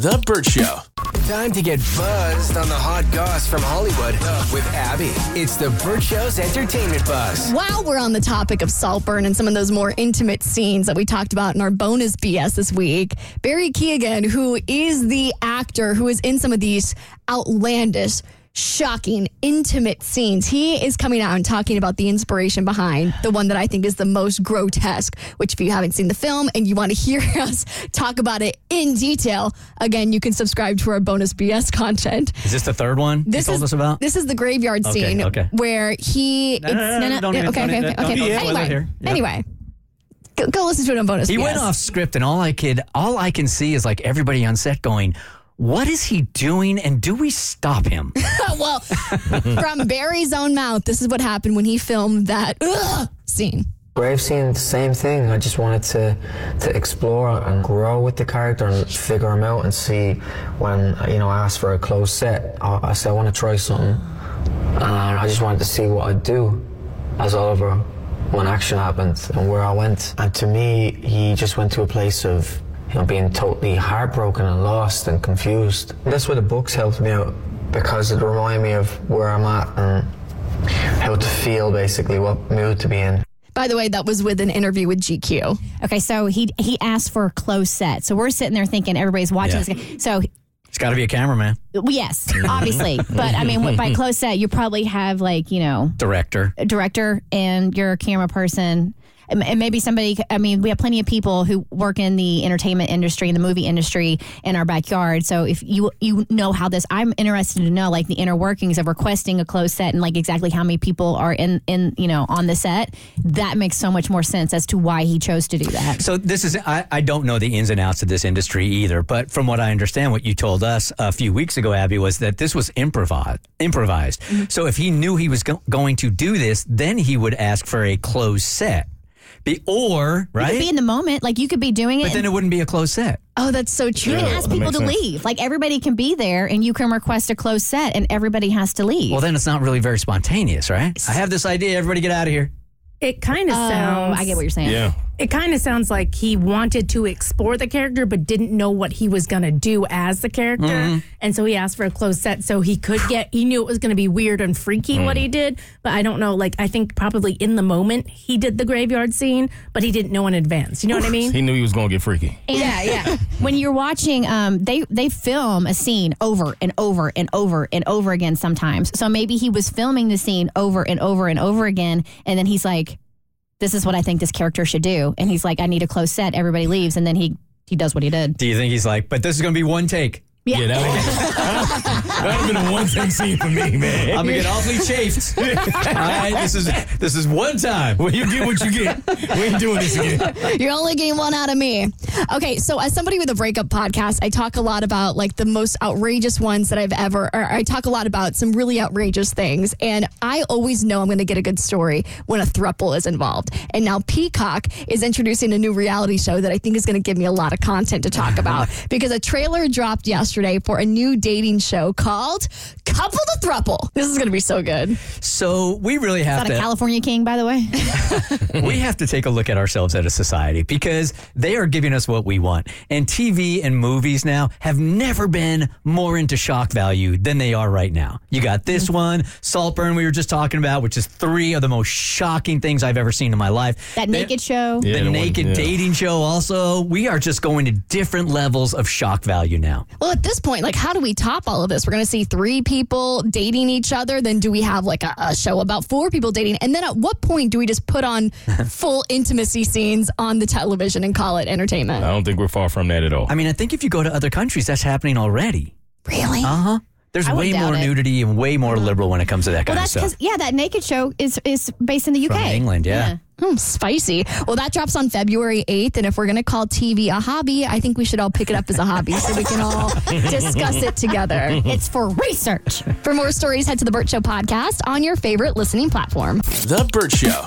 The Bert Show. Time to get buzzed on the hot goss from Hollywood with Abby. It's the Bert Show's entertainment buzz. While we're on the topic of Saltburn and some of those more intimate scenes that we talked about in our bonus BS this week, Barry Keoghan, who is the actor who is in some of these outlandish, shocking, intimate scenes, he is coming out and talking about the inspiration behind the one that I think is the most grotesque. Which, if you haven't seen the film and you want to hear us talk about it in detail, again, you can subscribe to our bonus BS content. Is this the third one This is us about? this is the graveyard Okay, scene okay. where he. No, no, no, okay, okay, okay, okay. Anyway. Yep. anyway, go, go listen to it on bonus. He BS. went off script, and all I could, all I can see is like everybody on set going, "What is he doing?" And do we stop him? well, from Barry's own mouth, this is what happened when he filmed that ugh, scene. Grave scene, the same thing. I just wanted to to explore and grow with the character and figure him out and see when you know I asked for a close set. I, I said I want to try something, and I just wanted to see what I'd do as Oliver when action happened and where I went. And to me, he just went to a place of you know being totally heartbroken and lost and confused. That's where the books helped me out because it reminded me of where I'm at and how to feel basically, what mood to be in. By the way, that was with an interview with GQ. Okay, so he he asked for a close set. So we're sitting there thinking everybody's watching Yeah. this. So It's got to be a cameraman, well, yes, obviously, but I mean, by close set, you probably have like you know director. director and you're camera person. And maybe somebody, I mean, we have plenty of people who work in the entertainment industry and the movie industry in our backyard. So if you you know how this, I'm interested to know like the inner workings of requesting a closed set and like exactly how many people are in in you know on the set. That makes so much more sense as to why he chose to do that. So this is I, I don't know the ins and outs of this industry either, but from what I understand, what you told us a few weeks ago, Abby, was that this was improvised. Improvised. Mm-hmm. So if he knew he was go- going to do this, then he would ask for a closed set, be, or right. You could be in the moment, like you could be doing it. But then it wouldn't be a close set. Oh, that's so true. you can ask people to sense. leave. Like everybody can be there, and you can request a close set, and everybody has to leave. Well, then it's not really very spontaneous, right? I have this idea. Everybody get out of here. It kind of oh, sounds. I get what you're saying. Yeah. It kind of sounds like he wanted to explore the character, but didn't know what he was going to do as the character, Mm-hmm. and so he asked for a closed set so he could get. He knew it was going to be weird and freaky what Mm. he did, but I don't know. Like I think probably in the moment he did the graveyard scene, but he didn't know in advance. You know what I mean? He knew he was going to get freaky. yeah, yeah. when you're watching, um, they they film a scene over and over and over and over again sometimes. So maybe he was filming the scene over and over and over again, and then he's like, "This is what I think this character should do," and he's like, "I need a close set." Everybody leaves, and then he he does what he did. Do you think he's like, but this is going to be one take? Yeah. Yeah, that would have been a one take scene for me, man. I'm gonna get awfully chafed. All right, this is this is one time. well, you get what you get. We ain't doing this again. You're only getting one out of me. Okay, so as somebody with a breakup podcast, I talk a lot about like the most outrageous ones that I've ever, or I talk a lot about some really outrageous things. And I always know I'm going to get a good story when a thruple is involved. And now Peacock is introducing a new reality show that I think is going to give me a lot of content to talk about because a trailer dropped yesterday for a new dating show called Couple to Thruple. This is going to be so good. So we really have Not a to California king, by the way. we have to take a look at ourselves as a society because they are giving us what we want. And TV and movies now have never been more into shock value than they are right now. You got this mm-hmm. one, Saltburn, we were just talking about, which is three of the most shocking things I've ever seen in my life. That They- naked show. Yeah, the the one- naked yeah. dating show, also. We are just going to different levels of shock value now. Well, at this point, like, how do we top all of this? We're going to see three people dating each other. Then do we have like a, a show about four people dating? And then at what point do we just put on full intimacy scenes on the television and call it entertainment? I don't think we're far from that at all. I mean, I think if you go to other countries, that's happening already. Really? Uh huh. There's I would way doubt more it. nudity and way more liberal when it comes to that Well, kind of that's stuff. because yeah, that naked show is is based in the UK. From England, yeah. Hmm, spicy. Well, that drops on February 8th. And if we're going to call TV a hobby, I think we should all pick it up as a hobby so we can all discuss it together. It's for research. For more stories, head to the Bert Show podcast on your favorite listening platform. The Bert Show.